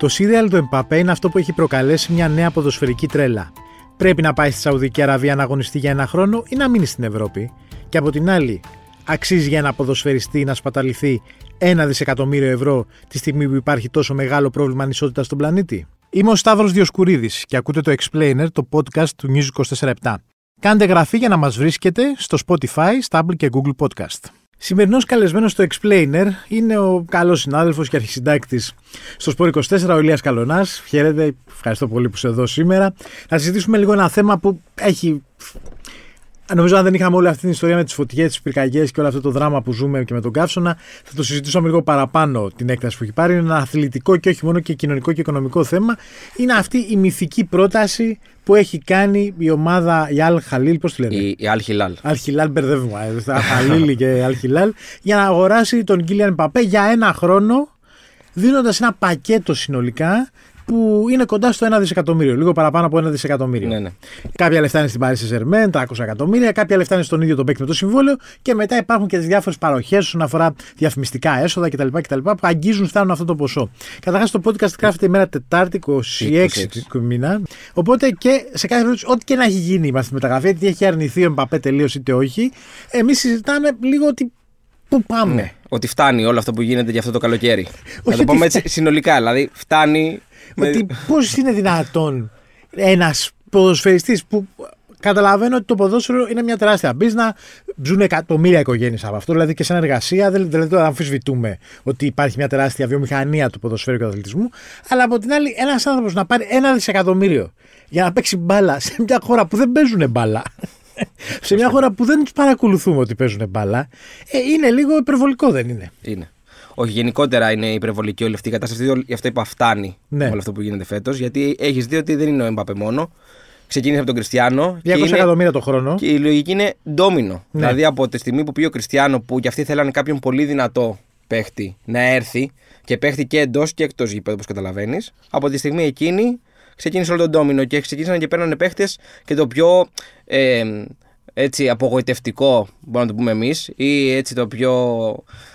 Το σύριαλ του Εμπαπέ είναι αυτό που έχει προκαλέσει μια νέα ποδοσφαιρική τρέλα. Πρέπει να πάει στη Σαουδική Αραβία να αγωνιστεί για ένα χρόνο ή να μείνει στην Ευρώπη. Και από την άλλη, αξίζει για ένα ποδοσφαιριστή να σπαταληθεί ένα δισεκατομμύριο ευρώ τη στιγμή που υπάρχει τόσο μεγάλο πρόβλημα ανισότητας στον πλανήτη; Είμαι ο Σταύρος Διοσκουρίδης και ακούτε το Explainer, το podcast του News 24 Κάντε γραφή για να μας βρίσκετε στο Spotify, Stable και Google Podcast. Σημερινός καλεσμένος στο Explainer είναι ο καλός συνάδελφος και αρχισυντάκτης στο Σπορ 24, ο Ηλίας Καλονάς. Χαίρετε, ευχαριστώ πολύ που είσαι εδώ σήμερα. Θα συζητήσουμε λίγο ένα θέμα που έχει Νομίζω αν δεν είχαμε όλη αυτή την ιστορία με τις φωτιές, τις πυρκαγιές και όλο αυτό το δράμα που ζούμε και με τον καύσωνα, θα το συζητούσαμε λίγο παραπάνω την έκταση που έχει πάρει. Είναι ένα αθλητικό και όχι μόνο και κοινωνικό και οικονομικό θέμα. Είναι αυτή η μυθική πρόταση που έχει κάνει η ομάδα η Αλ Χαλίλ, πώς τη λένε; Η, η Αλ Χιλάλ. Αλ Χιλάλ, μπερδεύουμε. Χαλίλ και Αλ Χιλάλ, για να αγοράσει τον Κίλιαν Παπέ για ένα χρόνο, δίνοντας ένα πακέτο συνολικά που είναι κοντά στο 1 δισεκατομμύριο, λίγο παραπάνω από 1 δισεκατομμύριο. Ναι, ναι. Κάποια λεφτά είναι στην Paris Saint-Germain, 300 εκατομμύρια, κάποια λεφτά είναι στον ίδιο τον παίκτη με το συμβόλαιο και μετά υπάρχουν και τις διάφορες παροχές όσον αφορά διαφημιστικά έσοδα κτλ. κτλ που αγγίζουν, φτάνουν αυτό το ποσό. Καταρχάς το podcast γράφεται ημέρα Τετάρτη, 26 του μήνα. Οπότε και σε κάθε περίπτωση, ό,τι και να έχει γίνει με αυτή τη μεταγραφή, είτε έχει αρνηθεί ο Μπαπέ τελείως είτε όχι, εμείς συζητάμε λίγο ότι Πού πάμε. Ναι, ότι φτάνει όλο αυτό που γίνεται για αυτό το καλοκαίρι. Να το πούμε έτσι συνολικά. Δηλαδή, φτάνει ότι πώς είναι δυνατόν ένας ποδοσφαιριστής που καταλαβαίνω ότι το ποδόσφαιρο είναι μια τεράστια μπίζνα. Ζουν εκατομμύρια οικογένειες από αυτό. Δηλαδή και σαν εργασία δεν, δεν το αμφισβητούμε ότι υπάρχει μια τεράστια βιομηχανία του ποδοσφαίρου και του αθλητισμού. Αλλά από την άλλη, ένας άνθρωπος να πάρει ένα δισεκατομμύριο για να παίξει μπάλα σε μια χώρα που δεν παίζουν μπάλα. Σε μια χώρα που δεν του παρακολουθούμε ότι παίζουν μπάλα. Ε, είναι λίγο υπερβολικό, δεν είναι; Είναι. Όχι, γενικότερα είναι υπερβολική όλη αυτή η κατάσταση. Γι' αυτό είπα φτάνει ναι. όλο αυτό που γίνεται φέτος. Γιατί έχεις δει ότι δεν είναι ο Εμπαπέ μόνο. Ξεκίνησε από τον Κριστιανό. 200 εκατομμύρια το χρόνο. Και η λογική είναι ντόμινο. Ναι. Δηλαδή από τη στιγμή που πήγε ο Κριστιανό, που κι αυτοί θέλανε κάποιον πολύ δυνατό παίχτη να έρθει και παίχτη και εντός και εκτός γηπέδου, όπως καταλαβαίνεις. Από τη στιγμή εκείνη ξεκίνησε όλο τον ντόμινο και ξεκίνησαν και παίρνανε παίχτες και το πιο. Ε, έτσι απογοητευτικό, μπορούμε να το πούμε εμείς, ή έτσι το πιο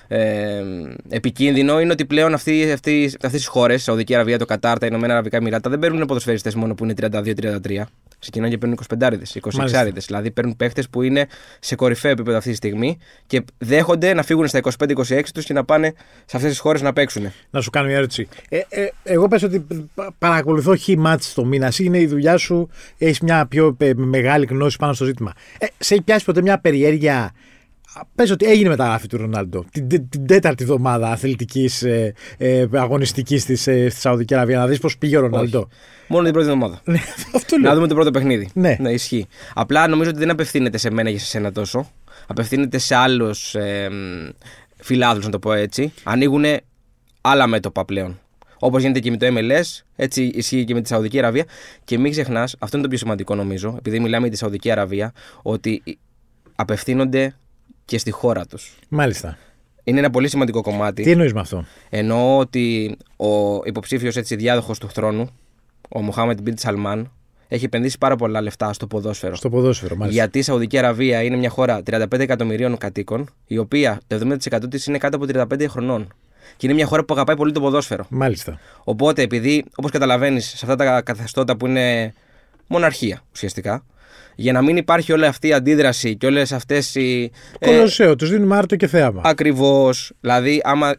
ε, επικίνδυνο είναι ότι πλέον αυτέ αυτές, αυτές οι χώρες, Σαουδική Αραβία, το Κατάρ, τα Ηνωμένα Αραβικά Εμμυράτα, δεν παίρνουν ποδοσφαιριστές μόνο που είναι 32-33. Ξεκινάνε και παίρνουν 25 26 άριδε. Δηλαδή παίρνουν παίχτες που είναι σε κορυφαίο επίπεδο αυτή τη στιγμή και δέχονται να φύγουν στα 25-26 τους και να πάνε σε αυτές τις χώρες να παίξουν. Να σου κάνω μια ερώτηση. Ε, ε, εγώ πες ότι παρακολουθώ χι μάτς το μήνα. Είναι η δουλειά σου, έχεις μια πιο ε, μεγάλη γνώση πάνω στο ζήτημα. Ε, σε έχει πιάσει ποτέ μια περιέργεια Πες ότι έγινε μεταγραφή του Ρονάλντο την, την τέταρτη εβδομάδα αθλητικής ε, ε, αγωνιστικής στη ε, Σαουδική Αραβία. Να δεις πώς πήγε ο Ρονάλντο. Μόνο την πρώτη εβδομάδα. Ναι, αυτό λέω. Να δούμε το πρώτο παιχνίδι. Ναι. ναι, ισχύει. Απλά νομίζω ότι δεν απευθύνεται σε μένα και σε σένα τόσο. Απευθύνεται σε άλλους ε, φιλάδους, να το πω έτσι. Ανοίγουν άλλα μέτωπα πλέον. Όπως γίνεται και με το MLS, έτσι ισχύει και με τη Σαουδική Αραβία. Και μην ξεχνάς, αυτό είναι το πιο σημαντικό νομίζω, επειδή μιλάμε για τη Σαουδική Αραβία, ότι απευθύνονται και στη χώρα τους. Μάλιστα. Είναι ένα πολύ σημαντικό κομμάτι. Τι εννοείς με αυτό; Εννοώ ότι ο υποψήφιος διάδοχος του θρόνου, ο Μοχάμετ Μπιν Σαλμάν, έχει επενδύσει πάρα πολλά λεφτά στο ποδόσφαιρο. Στο ποδόσφαιρο, μάλιστα. Γιατί η Σαουδική Αραβία είναι μια χώρα 35 εκατομμυρίων κατοίκων, η οποία το 70% της είναι κάτω από 35 χρονών. Και είναι μια χώρα που αγαπάει πολύ το ποδόσφαιρο. Μάλιστα. Οπότε, επειδή, όπως καταλαβαίνεις, σε αυτά τα καθεστώτα που είναι μοναρχία ουσιαστικά, για να μην υπάρχει όλη αυτή η αντίδραση και όλες αυτές οι. Κολοσσέο, ε, τους δίνουμε άρτο και θέαμα. Ακριβώς. Δηλαδή, άμα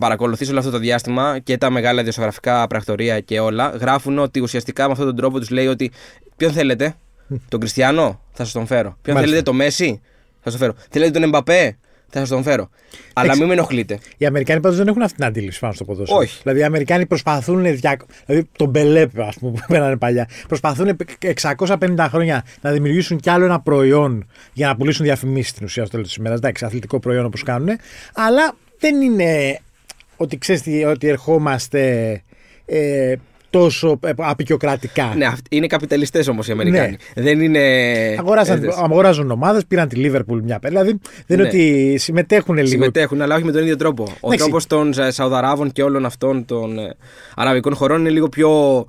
παρακολουθείς όλο αυτό το διάστημα και τα μεγάλα διασογραφικά πρακτορία και όλα, γράφουν ότι ουσιαστικά με αυτόν τον τρόπο τους λέει ότι ποιον θέλετε, τον Κριστιανό, θα σας τον φέρω. Ποιον θέλετε, το Μέση, θα σας τον φέρω. Θέλετε τον Εμπαπέ, θα σας τον φέρω. Αλλά μην με ενοχλείτε. Οι Αμερικάνοι πάντως δεν έχουν αυτή την αντίληψη πάνω στο ποδόσφαιρο. Όχι. Δηλαδή οι Αμερικάνοι προσπαθούν. Δηλαδή τον Μπελέπ, ας πούμε, που πέρανε παλιά. Προσπαθούν 650 χρόνια να δημιουργήσουν κι άλλο ένα προϊόν για να πουλήσουν διαφημίσεις στην ουσία στο τέλος της ημέρας. Εντάξει, αθλητικό προϊόν όπως κάνουν. Αλλά δεν είναι ότι ξέρεις ότι ερχόμαστε. Ε, τόσο ε, απεικιοκρατικά. Ναι, είναι καπιταλιστές όμως οι Αμερικάνοι. Ναι. Δεν είναι. Αγοράζουν, αγοράζουν ομάδες, πήραν τη Λίβερπουλ μια πέρα. Δηλαδή δεν είναι ναι. ότι συμμετέχουν λίγο. Συμμετέχουν, αλλά όχι με τον ίδιο τρόπο. Ο τρόπος των Σαουδαράβων και όλων αυτών των ε, αραβικών χωρών είναι λίγο πιο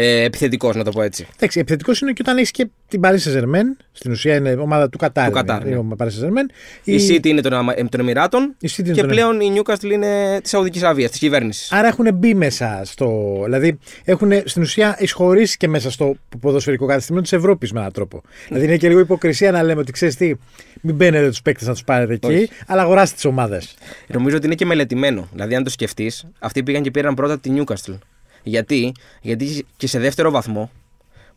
ε, επιθετικός, να το πω έτσι. Εντάξει, επιθετικός είναι και όταν έχεις και την Paris Saint Germain. Στην ουσία είναι ομάδα του Κατάρ. Του Κατάρ, είναι, ναι. η Paris Saint Germain. Η City είναι των, Αμα- των Εμμυράτων η City είναι και των- πλέον η Newcastle είναι της Σαουδικής Αραβίας, της κυβέρνησης. Άρα έχουν μπει μέσα στο. Δηλαδή έχουν στην ουσία εισχωρήσει και μέσα στο ποδοσφαιρικό καταστημένο της Ευρώπης με έναν τρόπο. Δηλαδή είναι και λίγο υποκρισία να λέμε ότι ξέρεις τι, μην μπαίνετε τους παίκτες να τους πάρετε εκεί, Όχι. αλλά αγοράστε τις ομάδες. Νομίζω ότι είναι και μελετημένο. Δηλαδή, αν το σκεφτείς, αυτοί πήγαν και πήραν πρώτα τη Newcastle. Γιατί, Γιατί και σε δεύτερο βαθμό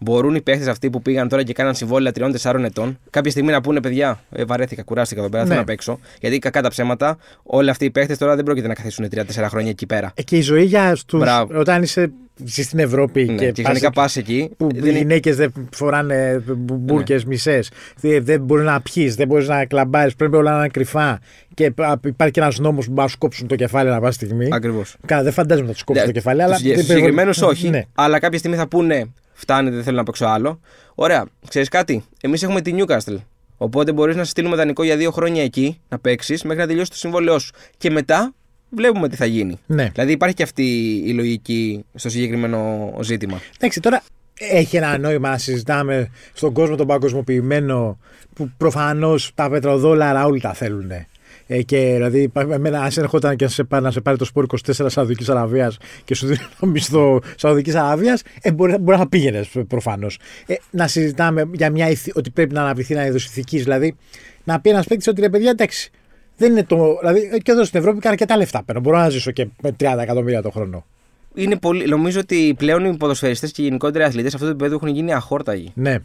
μπορούν οι παίχτες αυτοί που πήγαν τώρα και κάναν συμβόλαια 3-4 ετών κάποια στιγμή να πούνε παιδιά, ε, βαρέθηκα, κουράστηκα εδώ πέρα, Ναι. θέλω να παίξω. Γιατί κακά τα ψέματα, όλοι αυτοί οι παίχτες τώρα δεν πρόκειται να καθίσουν 3-4 χρόνια εκεί πέρα. Ε, και η ζωή για τους. Μπράβο. Όταν είσαι ζεις στην Ευρώπη Ναι, και, και πας ξαφνικά εκεί, πας εκεί. Που δεν οι είναι- γυναίκες δεν φοράνε μπουρκες Ναι. μισές. Δεν, δεν μπορείς να πιεις, δεν μπορείς να κλαμπάρεις, πρέπει όλα να είναι κρυφά. Και α, υπάρχει και ένας νόμος που μπορεί να σου κόψουν το κεφάλι να πας στιγμή. Ακριβώς. Καλά, δεν φαντάζομαι να τους κόψουν το κεφάλι, αλλά. Στου δεν πρέπει- συγκεκριμένους όχι. Ναι. Αλλά κάποια στιγμή θα πούνε Φτάνει, δεν θέλω να παίξω άλλο. Ωραία, ξέρεις κάτι; Εμείς έχουμε τη Newcastle. Οπότε μπορείς να σε στείλουμε δανεικό για δύο χρόνια εκεί να παίξεις μέχρι να τελειώσει το συμβόλαιό σου. Και μετά βλέπουμε τι θα γίνει. Ναι. Δηλαδή υπάρχει και αυτή η λογική στο συγκεκριμένο ζήτημα. Εντάξει, τώρα έχει ένα νόημα να συζητάμε στον κόσμο τον παγκοσμιοποιημένο που προφανώς τα πετροδόλαρα όλοι τα θέλουν. Ε, και δηλαδή, εμένα, αν έρχονταν και να σε, πάρει, να σε πάρει το σπόρ 24 Σαουδικής Αραβίας και σου δίνει το μισθό Σαουδικής Αραβίας, ε, μπορεί, μπορεί να πήγαινες προφανώς. Ε, να συζητάμε για μια ηθι, ότι πρέπει να αναπτυχθεί ένα είδος ηθικής. Δηλαδή, να πει ένας παίκτης ότι ρε παιδιά, εντάξει, δεν είναι το. Δηλαδή, και εδώ στην Ευρώπη κάνω αρκετά λεφτά παίρνω. Μπορώ να ζήσω και με 30 εκατομμύρια το χρόνο. Είναι πολύ, νομίζω ότι πλέον οι ποδοσφαιριστές και γενικότερα οι αθλητές σε αυτό το επίπεδο έχουν γίνει αχόρταγοι. Ναι.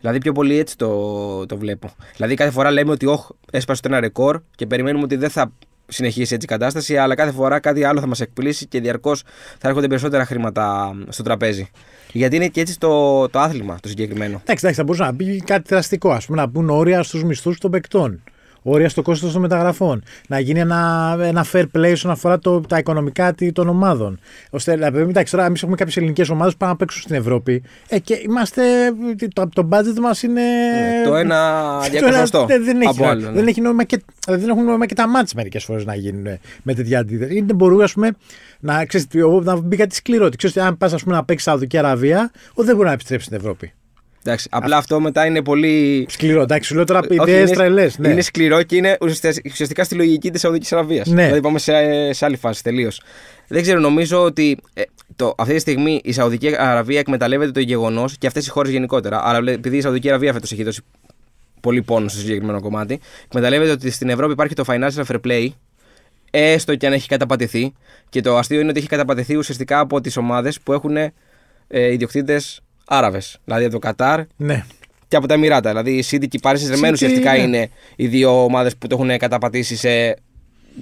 Δηλαδή πιο πολύ έτσι το, το βλέπω. Δηλαδή κάθε φορά λέμε ότι όχ, έσπασε το ένα ρεκόρ και περιμένουμε ότι δεν θα συνεχίσει έτσι η κατάσταση, αλλά κάθε φορά κάτι άλλο θα μας εκπλήσει και διαρκώς θα έρχονται περισσότερα χρήματα στο τραπέζι. Γιατί είναι και έτσι το, το άθλημα το συγκεκριμένο. Εντάξει, εντάξει, θα μπορούσε να μπει κάτι δραστικό. Α πούμε, να μπουν όρια στους μισθούς των παικτών. Όρια στο κόστος των μεταγραφών. Να γίνει ένα, ένα fair play όσον αφορά το, τα οικονομικά τι- των ομάδων. Ώστε, δηλαδή, εντάξει, τώρα εμείς έχουμε κάποιες ελληνικές ομάδες που πάνε να παίξουν στην Ευρώπη. Ε, και είμαστε. Το, το budget μας είναι. το ένα το ένα- διακοσμοστό δεν, δεν, έχει, από άλλο. ναι. δεν, έχει νόημα και, δηλαδή, δεν έχουν νόημα και τα μάτς μερικές φορές να γίνουν με τέτοια αντίθεση. Είναι μπορούν, ας πούμε, να, ξέρεις, να μπει κάτι σκληρό. ότι Ξέρεις, ότι αν πας να παίξεις Σαουδική Αραβία, ο, δεν μπορεί να επιστρέψεις στην Ευρώπη. Εντάξει, απλά αυτό μετά είναι πολύ. Σκληρό, εντάξει, σου λέω τώρα Όχι, ιδέες είναι- τρελές. Ναι. Είναι σκληρό και είναι ουσιαστικά- ουσιαστικά στη λογική της Σαουδικής Αραβίας. Ναι. Δηλαδή πάμε σε, σε άλλη φάση τελείως. Δεν ξέρω, νομίζω ότι ε, το, αυτή τη στιγμή η Σαουδική Αραβία εκμεταλλεύεται το γεγονός και αυτές οι χώρες γενικότερα. Αλλά επειδή η Σαουδική Αραβία φέτος έχει δώσει πολύ πόνο στο συγκεκριμένο κομμάτι, εκμεταλλεύεται ότι στην Ευρώπη υπάρχει το financial fair play, έστω και αν έχει καταπατηθεί. Και το αστείο είναι ότι έχει καταπατηθεί ουσιαστικά από τις ομάδες που έχουν ε, ιδιοκτήτες Άραβες. Δηλαδή από το Κατάρ ναι. και από τα Εμμυράτα. Δηλαδή η City και η Paris Saint-Germain City, ουσιαστικά ναι. είναι οι δύο ομάδες που το έχουν καταπατήσει σε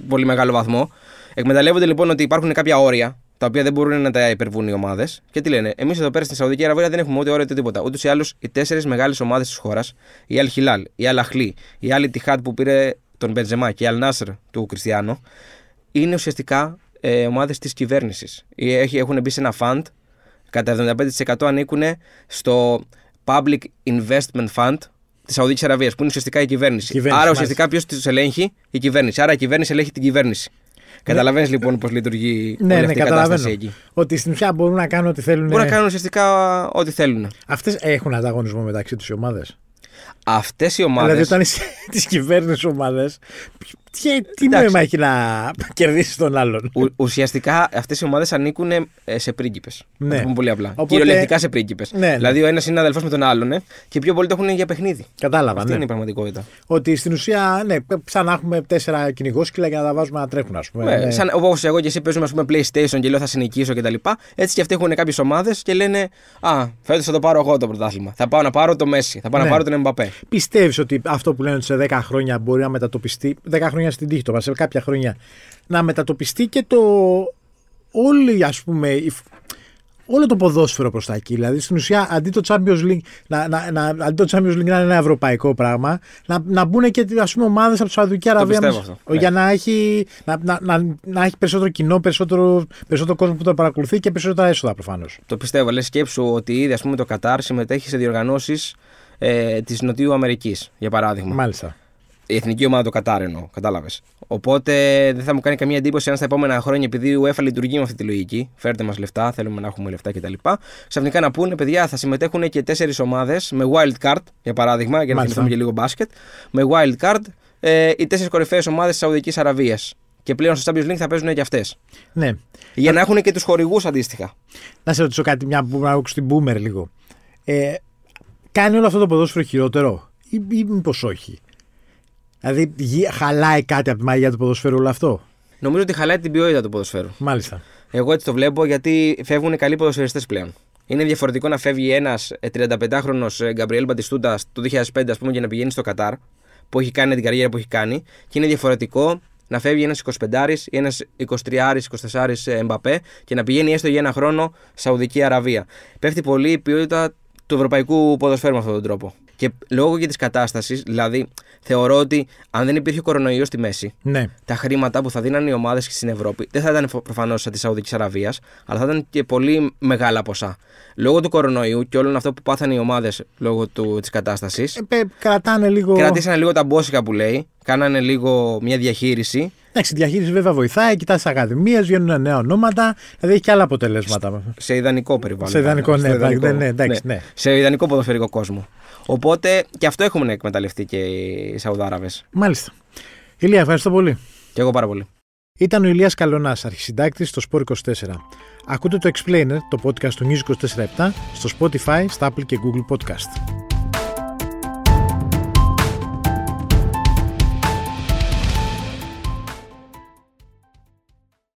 πολύ μεγάλο βαθμό. Εκμεταλλεύονται λοιπόν ότι υπάρχουν κάποια όρια τα οποία δεν μπορούν να τα υπερβούν οι ομάδες. Και τι λένε, εμείς εδώ πέρα στην Σαουδική Αραβία δεν έχουμε ούτε όρια ούτε τίποτα. Ούτως ή άλλως οι τέσσερις μεγάλες ομάδες της χώρας, η Al Hilal, η Al Ahly, η Al Ittihad που πήρε τον Μπεντζεμά και η Al Nasr του Κριστιανό, είναι ουσιαστικά ε, ομάδες της κυβέρνησης. Έχουν μπει σε ένα fund, κατά 75% ανήκουν στο Public Investment Fund της Σαουδικής Αραβίας, που είναι ουσιαστικά η κυβέρνηση. Κυβέρνηση, Άρα μάλιστα. ουσιαστικά ποιος τους ελέγχει, η κυβέρνηση. Άρα η κυβέρνηση ελέγχει την κυβέρνηση. Καταλαβαίνεις λοιπόν πώς λειτουργεί Ναι, όλη ναι, αυτή η κατάσταση καταλαβαίνω. εκεί. Ότι στην ουσία μπορούν να κάνουν ό,τι θέλουν. Μπορούν να κάνουν ουσιαστικά ό,τι θέλουν. Αυτές έχουν ανταγωνισμό μεταξύ τους οι ομάδες. Αυτές οι ομάδε. Δηλαδή, όταν είσαι της κυβέρνησης ομάδες, τι, τι Εντάξει. νόημα έχει να κερδίσεις τον άλλον; ουσιαστικά αυτές οι ομάδες ανήκουν ε, σε πρίγκιπες. Ναι. Να το πούμε πολύ απλά. Οπότε- Κυριολεκτικά σε πρίγκιπες. Ναι, ναι. Δηλαδή ο ένας είναι αδελφός με τον άλλον ε, και πιο πολύ το έχουν για παιχνίδι. Κατάλαβα, Αυτή ναι. είναι η πραγματικότητα. Ότι στην ουσία, ναι, σαν να έχουμε τέσσερα κυνηγόσκυλα για να τα βάζουμε να τρέχουν, ας πούμε. Ναι, Ναι. σαν όπως εγώ και εσύ παίζουμε ας πούμε, PlayStation και λέω θα συνεχίσω κτλ. Έτσι και αυτοί έχουν κάποιες ομάδες και λένε Α, φέτος θα το πάρω εγώ το πρωτάθλημα. Θα πάω να πάρω το Messi, θα πάω Ναι. να πάρω τον Mbappé. Πιστεύεις ότι αυτό που λένε ότι σε 10 χρόνια μπορεί να μετατοπιστεί, 10 χρόνια στην τύχη το, σε κάποια χρόνια να μετατοπιστεί και το. Όλη, ας πούμε, η φ- όλο το ποδόσφαιρο προς τα εκεί. Δηλαδή στην ουσία αντί το Champions League να, να, να, αντί το Champions League να είναι ένα ευρωπαϊκό πράγμα, να, να μπουν και ας πούμε, ομάδες από τη Σαουδική Αραβία πιστεύω μέσα. αυτό, για ναι. να, έχει, να, να, να, να έχει περισσότερο κοινό, περισσότερο, περισσότερο κόσμο που το παρακολουθεί και περισσότερα έσοδα προφανώς. Το πιστεύω. Λες σκέψου ότι ήδη ας πούμε, το Κατάρ συμμετέχει σε διοργανώσεις ε, της Νοτιού Αμερικής, για παράδειγμα. Μάλιστα. Η εθνική ομάδα το Κατάρ εννοώ, κατάλαβες. Οπότε δεν θα μου κάνει καμία εντύπωση αν στα επόμενα χρόνια, επειδή η UEFA λειτουργεί με αυτή τη λογική, φέρτε μας λεφτά, θέλουμε να έχουμε λεφτά κτλ. Ξαφνικά να πούνε, παιδιά, θα συμμετέχουν και τέσσερις ομάδες με wild card, για παράδειγμα, για να θυμηθούμε και λίγο μπάσκετ. Με wild card, ε, οι τέσσερις κορυφαίες ομάδες της Σαουδικής Αραβίας. Και πλέον στο Champions League θα παίζουν και αυτές. Ναι. Για να έχουν και τους χορηγούς αντίστοιχα. Να σε ρωτήσω κάτι, μια που να άκουσα την Boomer λίγο. Ε, κάνει όλο αυτό το ποδόσφαιρο χειρότερο, ή, ή μήπως όχι; Δηλαδή, χαλάει κάτι από τη μαγεία του ποδοσφαίρου όλο αυτό; Νομίζω ότι χαλάει την ποιότητα του ποδοσφαίρου. Μάλιστα. Εγώ έτσι το βλέπω γιατί φεύγουν καλοί ποδοσφαιριστές πλέον. Είναι διαφορετικό να φεύγει ένας 35χρονο Γκαμπριέλ Μπαντιστούντα το 2005 ας πούμε, για να πηγαίνει στο Κατάρ, που έχει κάνει την καριέρα που έχει κάνει, και είναι διαφορετικό να φεύγει ένας 25 ή ένας 23 24 Εμπαπέ και να πηγαίνει έστω για ένα χρόνο Σαουδική Αραβία. Πέφτει πολύ η ποιότητα του ευρωπαϊκού ποδοσφαίρου με αυτόν τον τρόπο. Και λόγω και της κατάστασης, δηλαδή θεωρώ ότι αν δεν υπήρχε κορονοϊός στη μέση, ναι. τα χρήματα που θα δίνανε οι ομάδες στην Ευρώπη δεν θα ήταν προφανώς σαν της Σαουδικής Αραβίας, αλλά θα ήταν και πολύ μεγάλα ποσά. Λόγω του κορονοϊού και όλων αυτό που πάθανε οι ομάδες λόγω της κατάστασης. Ε, κρατάνε λίγο. Κρατήσανε λίγο τα μπόσικα που λέει, κάνανε λίγο μια διαχείριση. Εντάξει, η διαχείριση βέβαια βοηθάει, κοιτάς τι ακαδημίε, βγαίνουν νέα ονόματα, δηλαδή έχει και άλλα αποτελέσματα. Σε ιδανικό περιβάλλον. Σε ιδανικό, ναι, ιδανικό, ναι, εντάξει, ναι. Σε ιδανικό ποδοσφαιρικό κόσμο. Οπότε και αυτό έχουμε να εκμεταλλευτεί και οι Σαουδάραβες. Μάλιστα. Ηλία, ευχαριστώ πολύ. Και εγώ πάρα πολύ. Ήταν ο Ηλίας Καλονάς, αρχισυντάκτης στο Sport 24. Ακούτε το Explainer, το podcast του News 24-7, στο Spotify, στα Apple και Google Podcast.